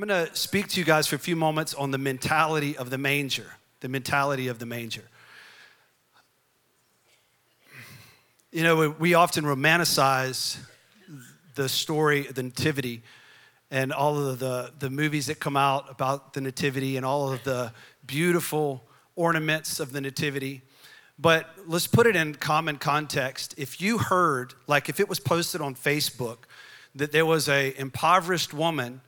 I'm going to speak to you guys for a few moments on the mentality of the manger. The mentality of the manger. You know, we often romanticize the story of the Nativity and all of the, the movies that come out about the Nativity and all of the beautiful ornaments of the Nativity. But let's put it in common context. If you heard, like if it was posted on Facebook, that there was a impoverished woman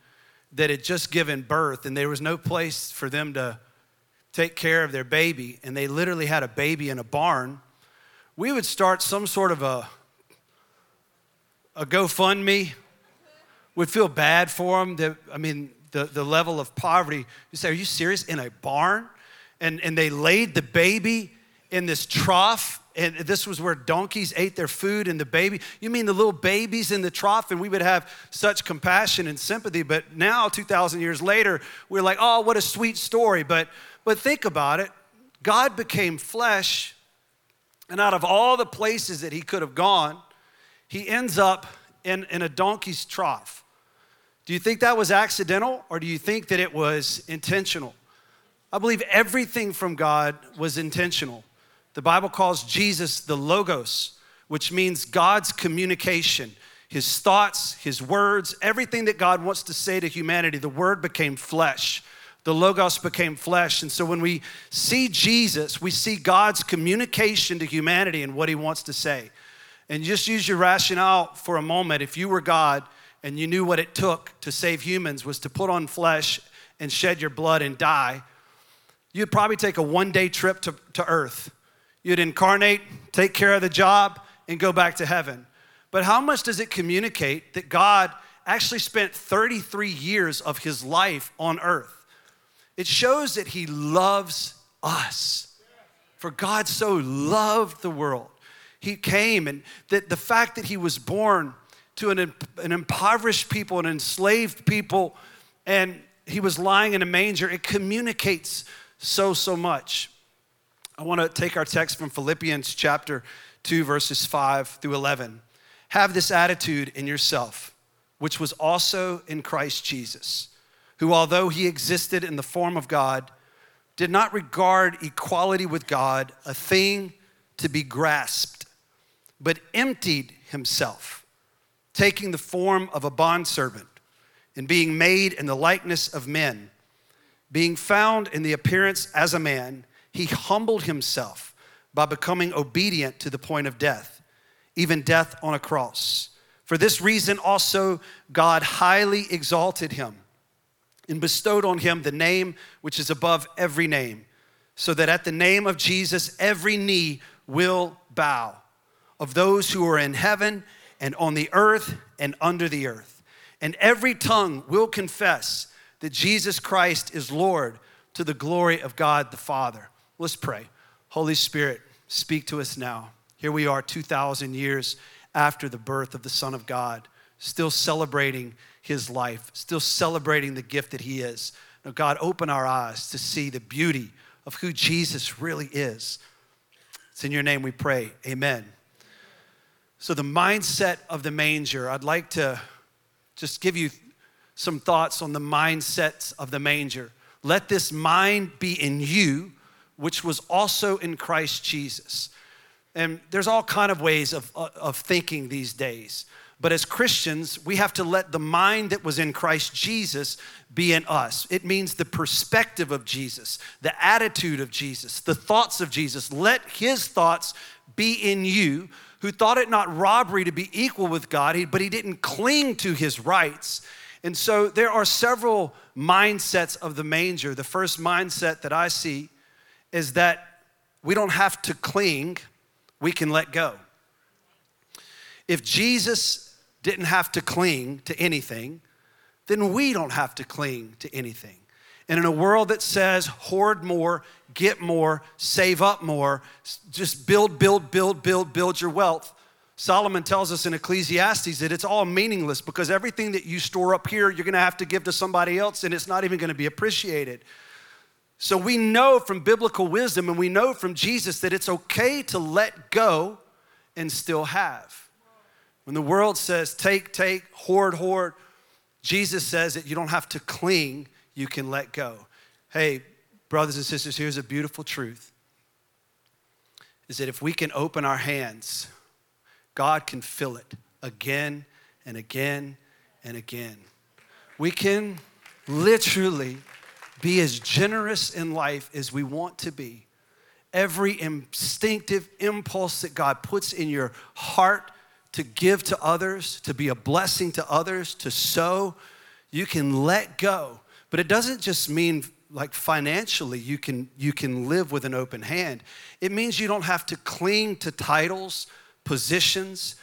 that had just given birth and there was no place for them to take care of their baby and they literally had a baby in a barn, we would start some sort of a, a GoFundMe. Would feel bad for them. That, I mean, the, the level of poverty. You say, Are you serious? In a barn? And, and they laid the baby in this trough and this was where donkeys ate their food and the baby you mean the little babies in the trough? And we would have such compassion and sympathy. But now 2000 years later we're like oh what a sweet story. But but think about it. God became flesh and out of all the places that he could have gone he ends up in, in a donkey's trough. Do you think that was accidental or do you think that it was intentional? I believe everything from god was intentional the Bible calls Jesus the Logos, which means God's communication, his thoughts, his words, everything that God wants to say to humanity. The Word became flesh. The Logos became flesh. And so when we see Jesus, we see God's communication to humanity and what he wants to say. And just use your rationale for a moment. If you were God and you knew what it took to save humans was to put on flesh and shed your blood and die, you'd probably take a one day trip to, to earth You'd incarnate, take care of the job, and go back to heaven. But how much does it communicate that God actually spent 33 years of his life on earth? It shows that he loves us. For God so loved the world. He came, and that the fact that he was born to an, an impoverished people, an enslaved people, and he was lying in a manger, it communicates so, so much. I want to take our text from Philippians chapter 2, verses 5 through 11. Have this attitude in yourself, which was also in Christ Jesus, who, although he existed in the form of God, did not regard equality with God a thing to be grasped, but emptied himself, taking the form of a bondservant and being made in the likeness of men, being found in the appearance as a man he humbled himself by becoming obedient to the point of death, even death on a cross. For this reason, also, God highly exalted him and bestowed on him the name which is above every name, so that at the name of Jesus, every knee will bow of those who are in heaven and on the earth and under the earth. And every tongue will confess that Jesus Christ is Lord to the glory of God the Father. Let's pray. Holy Spirit, speak to us now. Here we are 2,000 years after the birth of the Son of God, still celebrating his life, still celebrating the gift that he is. Now, God, open our eyes to see the beauty of who Jesus really is. It's in your name we pray. Amen. So, the mindset of the manger, I'd like to just give you some thoughts on the mindsets of the manger. Let this mind be in you which was also in Christ Jesus. And there's all kind of ways of, uh, of thinking these days. But as Christians, we have to let the mind that was in Christ Jesus be in us. It means the perspective of Jesus, the attitude of Jesus, the thoughts of Jesus. Let his thoughts be in you, who thought it not robbery to be equal with God, but he didn't cling to his rights. And so there are several mindsets of the manger. The first mindset that I see is that we don't have to cling, we can let go. If Jesus didn't have to cling to anything, then we don't have to cling to anything. And in a world that says hoard more, get more, save up more, just build, build, build, build, build your wealth, Solomon tells us in Ecclesiastes that it's all meaningless because everything that you store up here, you're gonna have to give to somebody else and it's not even gonna be appreciated. So we know from biblical wisdom and we know from Jesus that it's okay to let go and still have. When the world says take, take, hoard, hoard, Jesus says that you don't have to cling, you can let go. Hey, brothers and sisters, here's a beautiful truth is that if we can open our hands, God can fill it again and again and again. We can literally be as generous in life as we want to be. Every instinctive impulse that God puts in your heart to give to others, to be a blessing to others, to sow, you can let go. But it doesn't just mean like financially you can you can live with an open hand. It means you don't have to cling to titles, positions.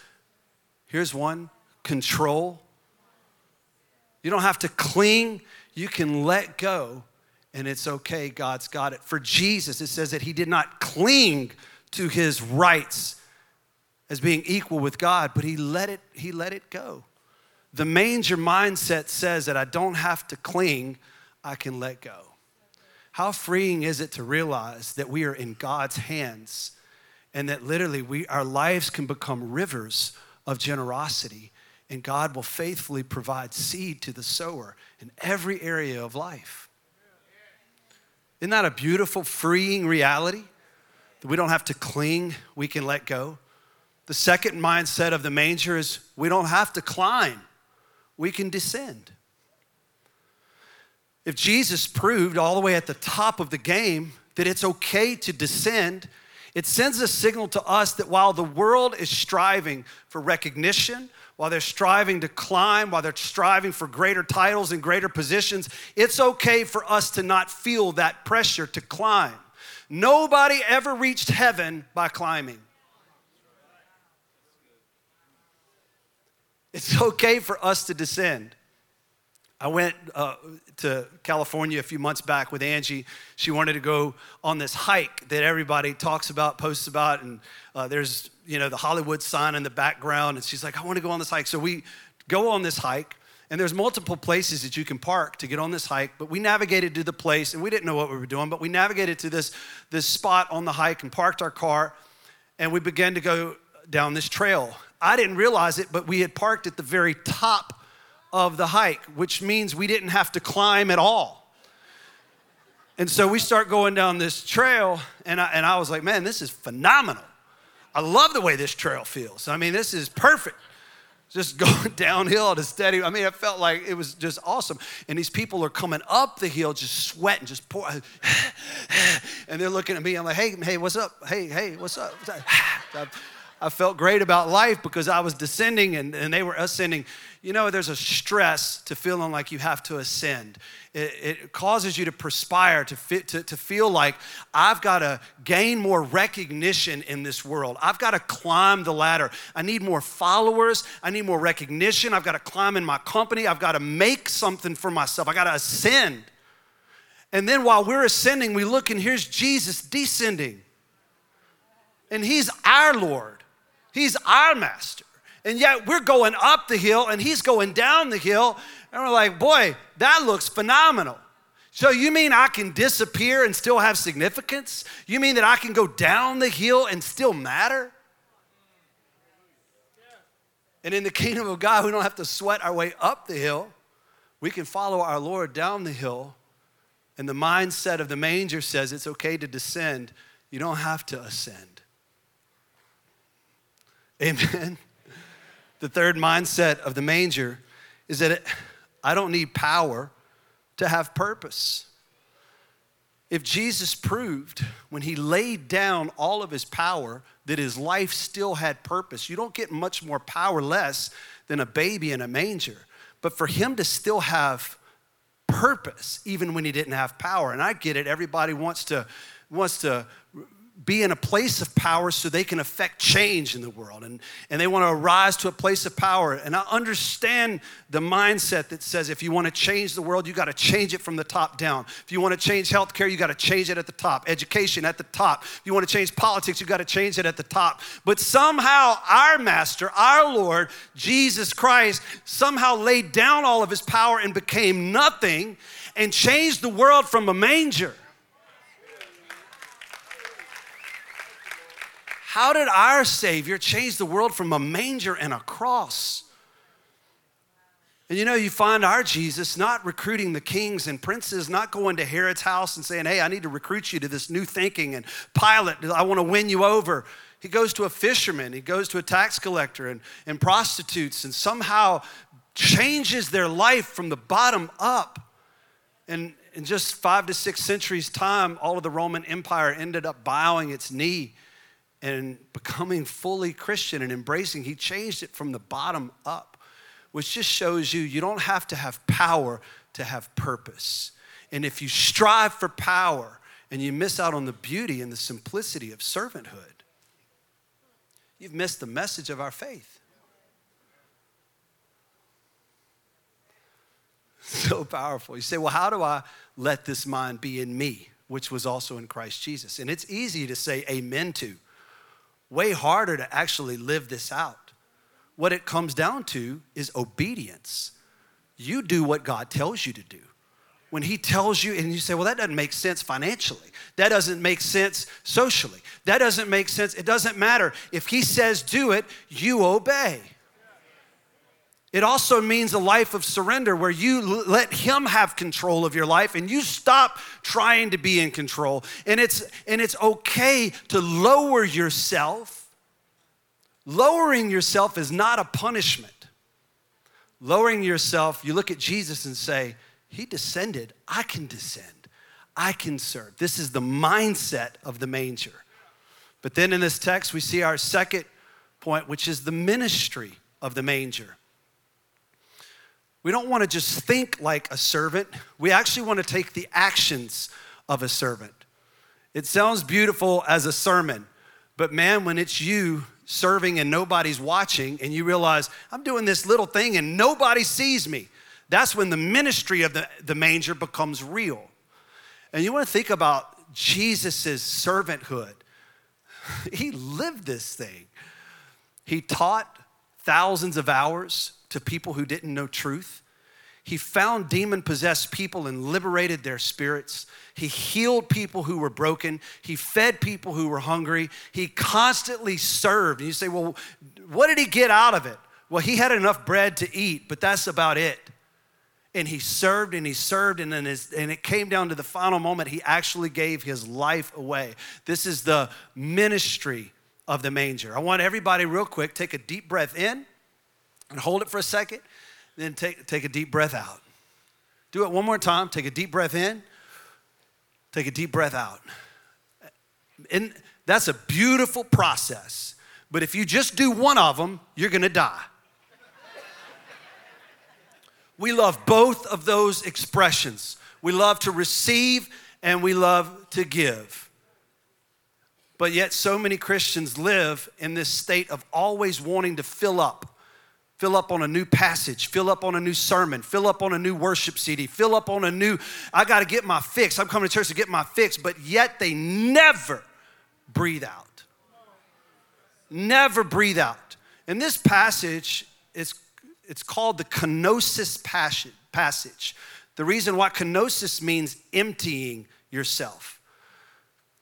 Here's one, control. You don't have to cling, you can let go and it's okay. God's got it. For Jesus, it says that he did not cling to his rights as being equal with God, but he let it, he let it go. The manger mindset says that I don't have to cling, I can let go. How freeing is it to realize that we are in God's hands and that literally we, our lives can become rivers of generosity and God will faithfully provide seed to the sower in every area of life. Isn't that a beautiful, freeing reality? That we don't have to cling, we can let go. The second mindset of the manger is we don't have to climb, we can descend. If Jesus proved all the way at the top of the game that it's okay to descend, it sends a signal to us that while the world is striving for recognition, while they're striving to climb, while they're striving for greater titles and greater positions, it's okay for us to not feel that pressure to climb. Nobody ever reached heaven by climbing. It's okay for us to descend. I went uh, to California a few months back with Angie. She wanted to go on this hike that everybody talks about, posts about, and uh, there's you know the Hollywood sign in the background. And she's like, "I want to go on this hike." So we go on this hike, and there's multiple places that you can park to get on this hike. But we navigated to the place, and we didn't know what we were doing, but we navigated to this this spot on the hike and parked our car, and we began to go down this trail. I didn't realize it, but we had parked at the very top of the hike, which means we didn't have to climb at all. And so we start going down this trail, and I, and I was like, man, this is phenomenal. I love the way this trail feels. I mean, this is perfect. Just going downhill at a steady. I mean, it felt like it was just awesome. And these people are coming up the hill, just sweating, just pour, and they're looking at me. I'm like, hey, hey, what's up? Hey, hey? What's up? I felt great about life because I was descending and, and they were ascending. You know, there's a stress to feeling like you have to ascend. It, it causes you to perspire, to, fit, to, to feel like I've got to gain more recognition in this world. I've got to climb the ladder. I need more followers. I need more recognition. I've got to climb in my company. I've got to make something for myself. I got to ascend. And then while we're ascending, we look and here's Jesus descending. And he's our Lord. He's our master. And yet we're going up the hill and he's going down the hill. And we're like, boy, that looks phenomenal. So you mean I can disappear and still have significance? You mean that I can go down the hill and still matter? And in the kingdom of God, we don't have to sweat our way up the hill. We can follow our Lord down the hill. And the mindset of the manger says it's okay to descend. You don't have to ascend. Amen. The third mindset of the manger is that it, I don't need power to have purpose. If Jesus proved when he laid down all of his power that his life still had purpose, you don't get much more powerless than a baby in a manger. But for him to still have purpose, even when he didn't have power, and I get it, everybody wants to wants to be in a place of power so they can affect change in the world. And, and they want to rise to a place of power. And I understand the mindset that says if you want to change the world, you got to change it from the top down. If you want to change healthcare, you got to change it at the top. Education at the top. If you want to change politics, you got to change it at the top. But somehow our master, our Lord, Jesus Christ, somehow laid down all of his power and became nothing and changed the world from a manger How did our Savior change the world from a manger and a cross? And you know, you find our Jesus not recruiting the kings and princes, not going to Herod's house and saying, Hey, I need to recruit you to this new thinking, and Pilate, I want to win you over. He goes to a fisherman, he goes to a tax collector and, and prostitutes, and somehow changes their life from the bottom up. And in just five to six centuries' time, all of the Roman Empire ended up bowing its knee and becoming fully Christian and embracing. He changed it from the bottom up, which just shows you you don't have to have power to have purpose. And if you strive for power and you miss out on the beauty and the simplicity of servanthood, you've missed the message of our faith. So powerful. You say, well, how do I let this mind be in me, which was also in Christ Jesus? And it's easy to say amen to way harder to actually live this out. What it comes down to is obedience. You do what God tells you to do. When He tells you, and you say, well, that doesn't make sense financially, that doesn't make sense socially, that doesn't make sense, it doesn't matter. If He says do it, you obey. It also means a life of surrender where you let him have control of your life and you stop trying to be in control. And it's and it's okay to lower yourself. Lowering yourself is not a punishment. Lowering yourself, you look at Jesus and say, he descended, I can descend. I can serve. This is the mindset of the manger. But then in this text we see our second point which is the ministry of the manger. We don't want to just think like a servant. We actually want to take the actions of a servant. It sounds beautiful as a sermon, but man, when it's you serving and nobody's watching, and you realize, I'm doing this little thing and nobody sees me, that's when the ministry of the, the manger becomes real. And you want to think about Jesus' servanthood. He lived this thing. He taught thousands of hours to people who didn't know truth. He found demon possessed people and liberated their spirits. He healed people who were broken. He fed people who were hungry. He constantly served. And you say, well, what did he get out of it? Well, he had enough bread to eat, but that's about it. And he served and he served, and, then his, and it came down to the final moment. He actually gave his life away. This is the ministry of the manger. I want everybody, real quick, take a deep breath in and hold it for a second, then take, take a deep breath out. Do it one more time. Take a deep breath in, take a deep breath out. And that's a beautiful process. But if you just do one of them, you're gonna die. we love both of those expressions. We love to receive and we love to give. But yet, so many Christians live in this state of always wanting to fill up fill up on a new passage, fill up on a new sermon, fill up on a new worship CD, fill up on a new, I got to get my fix. I'm coming to church to get my fix, but yet they never breathe out. Never breathe out. In this passage, it's, it's called the kenosis passage. The reason why kenosis means emptying yourself.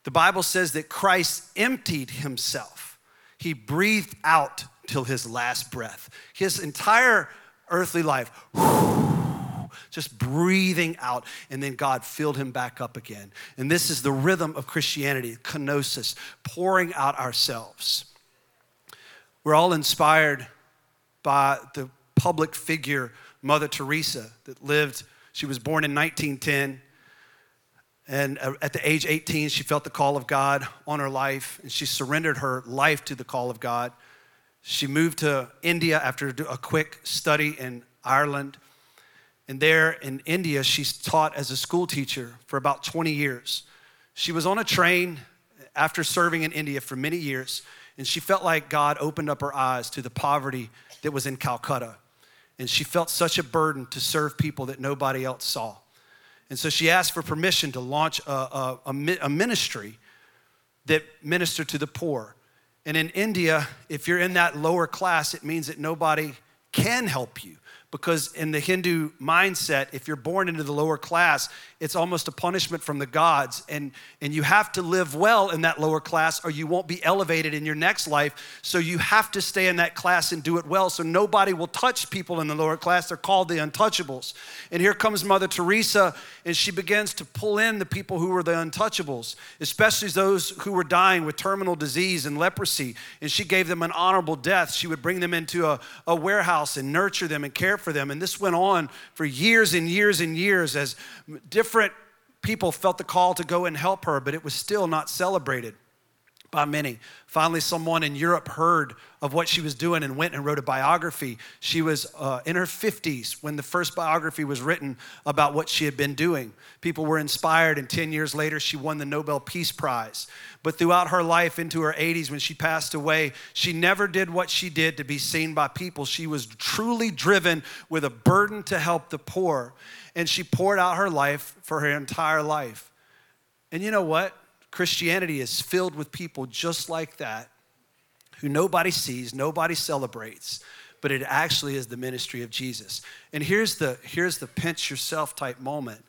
The Bible says that Christ emptied himself. He breathed out till his last breath. His entire earthly life, just breathing out, and then God filled him back up again. And this is the rhythm of Christianity, kenosis, pouring out ourselves. We're all inspired by the public figure, Mother Teresa, that lived, she was born in 1910. And at the age 18, she felt the call of God on her life, and she surrendered her life to the call of God. She moved to India after a quick study in Ireland. And there in India, she taught as a school teacher for about 20 years. She was on a train after serving in India for many years, and she felt like God opened up her eyes to the poverty that was in Calcutta. And she felt such a burden to serve people that nobody else saw. And so she asked for permission to launch a, a, a ministry that ministered to the poor. And in India, if you're in that lower class, it means that nobody can help you because in the Hindu mindset, if you're born into the lower class, it's almost a punishment from the gods. And, and you have to live well in that lower class or you won't be elevated in your next life. So you have to stay in that class and do it well. So nobody will touch people in the lower class. They're called the untouchables. And here comes Mother Teresa, and she begins to pull in the people who were the untouchables, especially those who were dying with terminal disease and leprosy. And she gave them an honorable death. She would bring them into a, a warehouse and nurture them and care for them. And this went on for years and years and years as different people felt the call to go and help her, but it was still not celebrated by many. Finally, someone in Europe heard of what she was doing and went and wrote a biography. She was uh, in her 50s when the first biography was written about what she had been doing. People were inspired, and 10 years later, she won the Nobel Peace Prize. But throughout her life, into her 80s, when she passed away, she never did what she did to be seen by people. She was truly driven with a burden to help the poor and she poured out her life for her entire life. And you know what? Christianity is filled with people just like that who nobody sees, nobody celebrates, but it actually is the ministry of Jesus. And here's the here's the pinch yourself type moment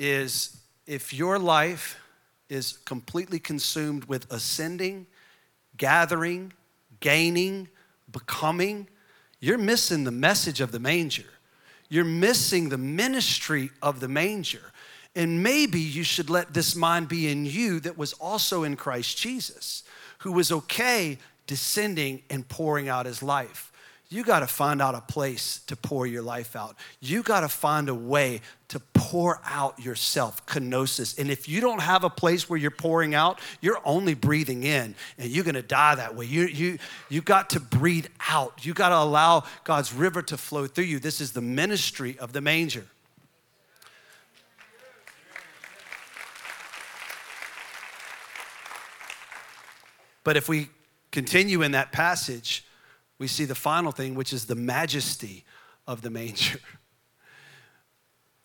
is if your life is completely consumed with ascending, gathering, gaining, becoming, you're missing the message of the manger you're missing the ministry of the manger. And maybe you should let this mind be in you that was also in Christ Jesus, who was okay descending and pouring out his life you got to find out a place to pour your life out. You got to find a way to pour out yourself, kenosis. And if you don't have a place where you're pouring out, you're only breathing in and you're going to die that way. You, you, you got to breathe out. You got to allow God's river to flow through you. This is the ministry of the manger. But if we continue in that passage, we see the final thing, which is the majesty of the manger.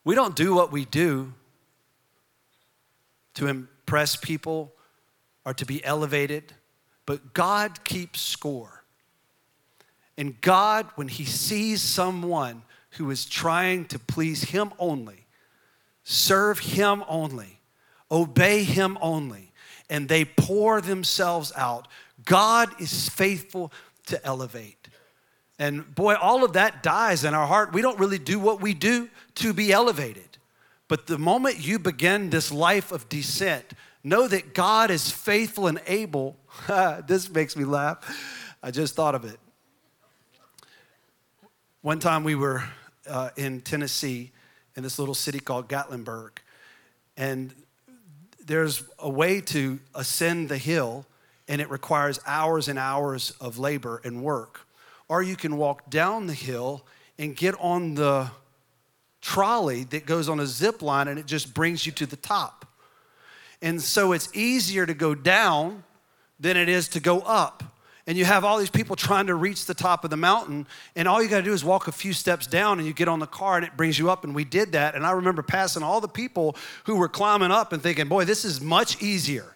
We don't do what we do to impress people or to be elevated, but God keeps score. And God, when He sees someone who is trying to please Him only, serve Him only, obey Him only, and they pour themselves out, God is faithful to elevate. And boy, all of that dies in our heart. We don't really do what we do to be elevated. But the moment you begin this life of descent, know that God is faithful and able. this makes me laugh. I just thought of it. One time we were uh, in Tennessee in this little city called Gatlinburg. And there's a way to ascend the hill and it requires hours and hours of labor and work. Or you can walk down the hill and get on the trolley that goes on a zip line and it just brings you to the top. And so it's easier to go down than it is to go up. And you have all these people trying to reach the top of the mountain, and all you got to do is walk a few steps down, and you get on the car, and it brings you up. And we did that. And I remember passing all the people who were climbing up and thinking, boy, this is much easier.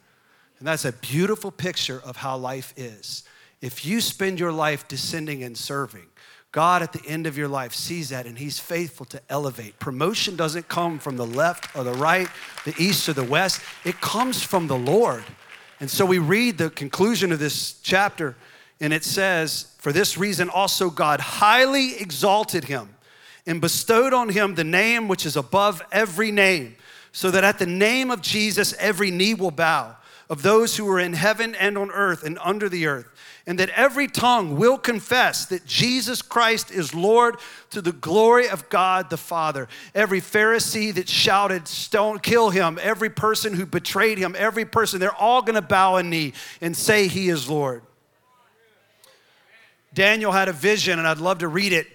And that's a beautiful picture of how life is. If you spend your life descending and serving, God at the end of your life sees that and He's faithful to elevate. Promotion doesn't come from the left or the right, the east or the west, it comes from the Lord. And so we read the conclusion of this chapter, and it says, For this reason also God highly exalted him and bestowed on him the name which is above every name, so that at the name of Jesus every knee will bow of those who are in heaven and on earth and under the earth, and that every tongue will confess that Jesus Christ is Lord to the glory of God the Father. Every Pharisee that shouted, Stone, kill him, every person who betrayed him, every person, they're all gonna bow a knee and say, He is Lord. Daniel had a vision, and I'd love to read it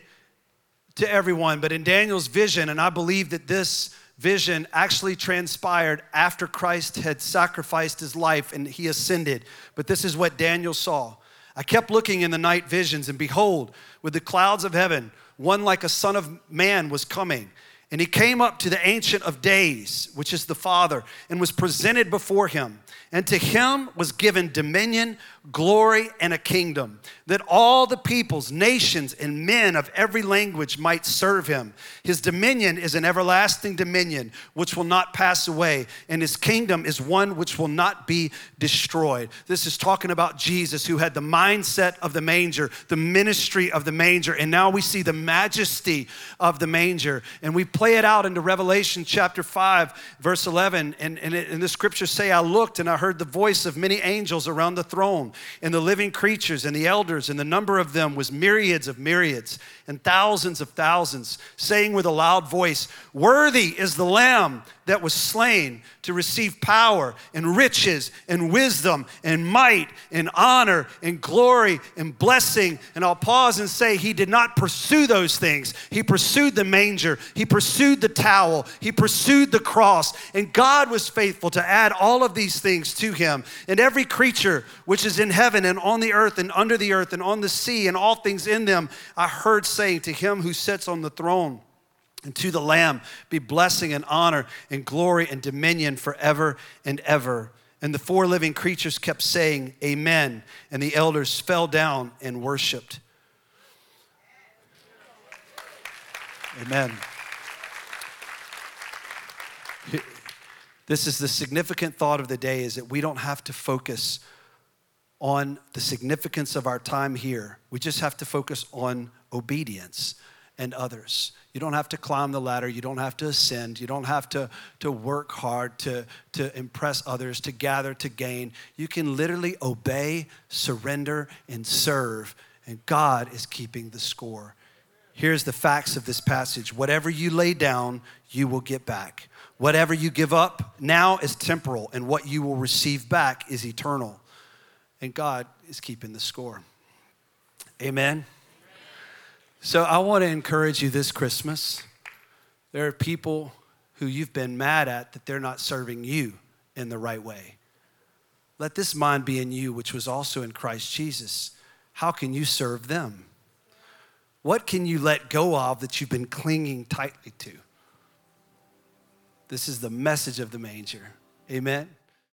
to everyone, but in Daniel's vision, and I believe that this vision actually transpired after Christ had sacrificed his life and he ascended. But this is what Daniel saw. I kept looking in the night visions, and behold, with the clouds of heaven, one like a son of man was coming. And he came up to the Ancient of Days, which is the Father, and was presented before him. And to him was given dominion, glory, and a kingdom, that all the peoples, nations, and men of every language might serve him. His dominion is an everlasting dominion which will not pass away, and his kingdom is one which will not be destroyed. This is talking about Jesus, who had the mindset of the manger, the ministry of the manger, and now we see the majesty of the manger. And we play it out into Revelation chapter 5, verse 11. And, and, it, and the scriptures say, I looked and I heard the voice of many angels around the throne and the living creatures and the elders, and the number of them was myriads of myriads and thousands of thousands, saying with a loud voice, Worthy is the Lamb that was slain to receive power and riches and wisdom and might and honor and glory and blessing. And I'll pause and say, He did not pursue those things. He pursued the manger, He pursued the towel, He pursued the cross. And God was faithful to add all of these things to Him. And every creature which is in heaven and on the earth and under the earth and on the sea and all things in them, I heard saying to him who sits on the throne and to the Lamb be blessing and honor and glory and dominion forever and ever. And the four living creatures kept saying, Amen. And the elders fell down and worshiped. Amen. This is the significant thought of the day is that we don't have to focus on the significance of our time here. We just have to focus on obedience and others. You don't have to climb the ladder. You don't have to ascend. You don't have to, to work hard to, to impress others, to gather, to gain. You can literally obey, surrender, and serve. And God is keeping the score. Here's the facts of this passage whatever you lay down, you will get back. Whatever you give up now is temporal, and what you will receive back is eternal and God is keeping the score. Amen. So I want to encourage you this Christmas. There are people who you've been mad at that they're not serving you in the right way. Let this mind be in you, which was also in Christ Jesus. How can you serve them? What can you let go of that you've been clinging tightly to? This is the message of the manger. Amen.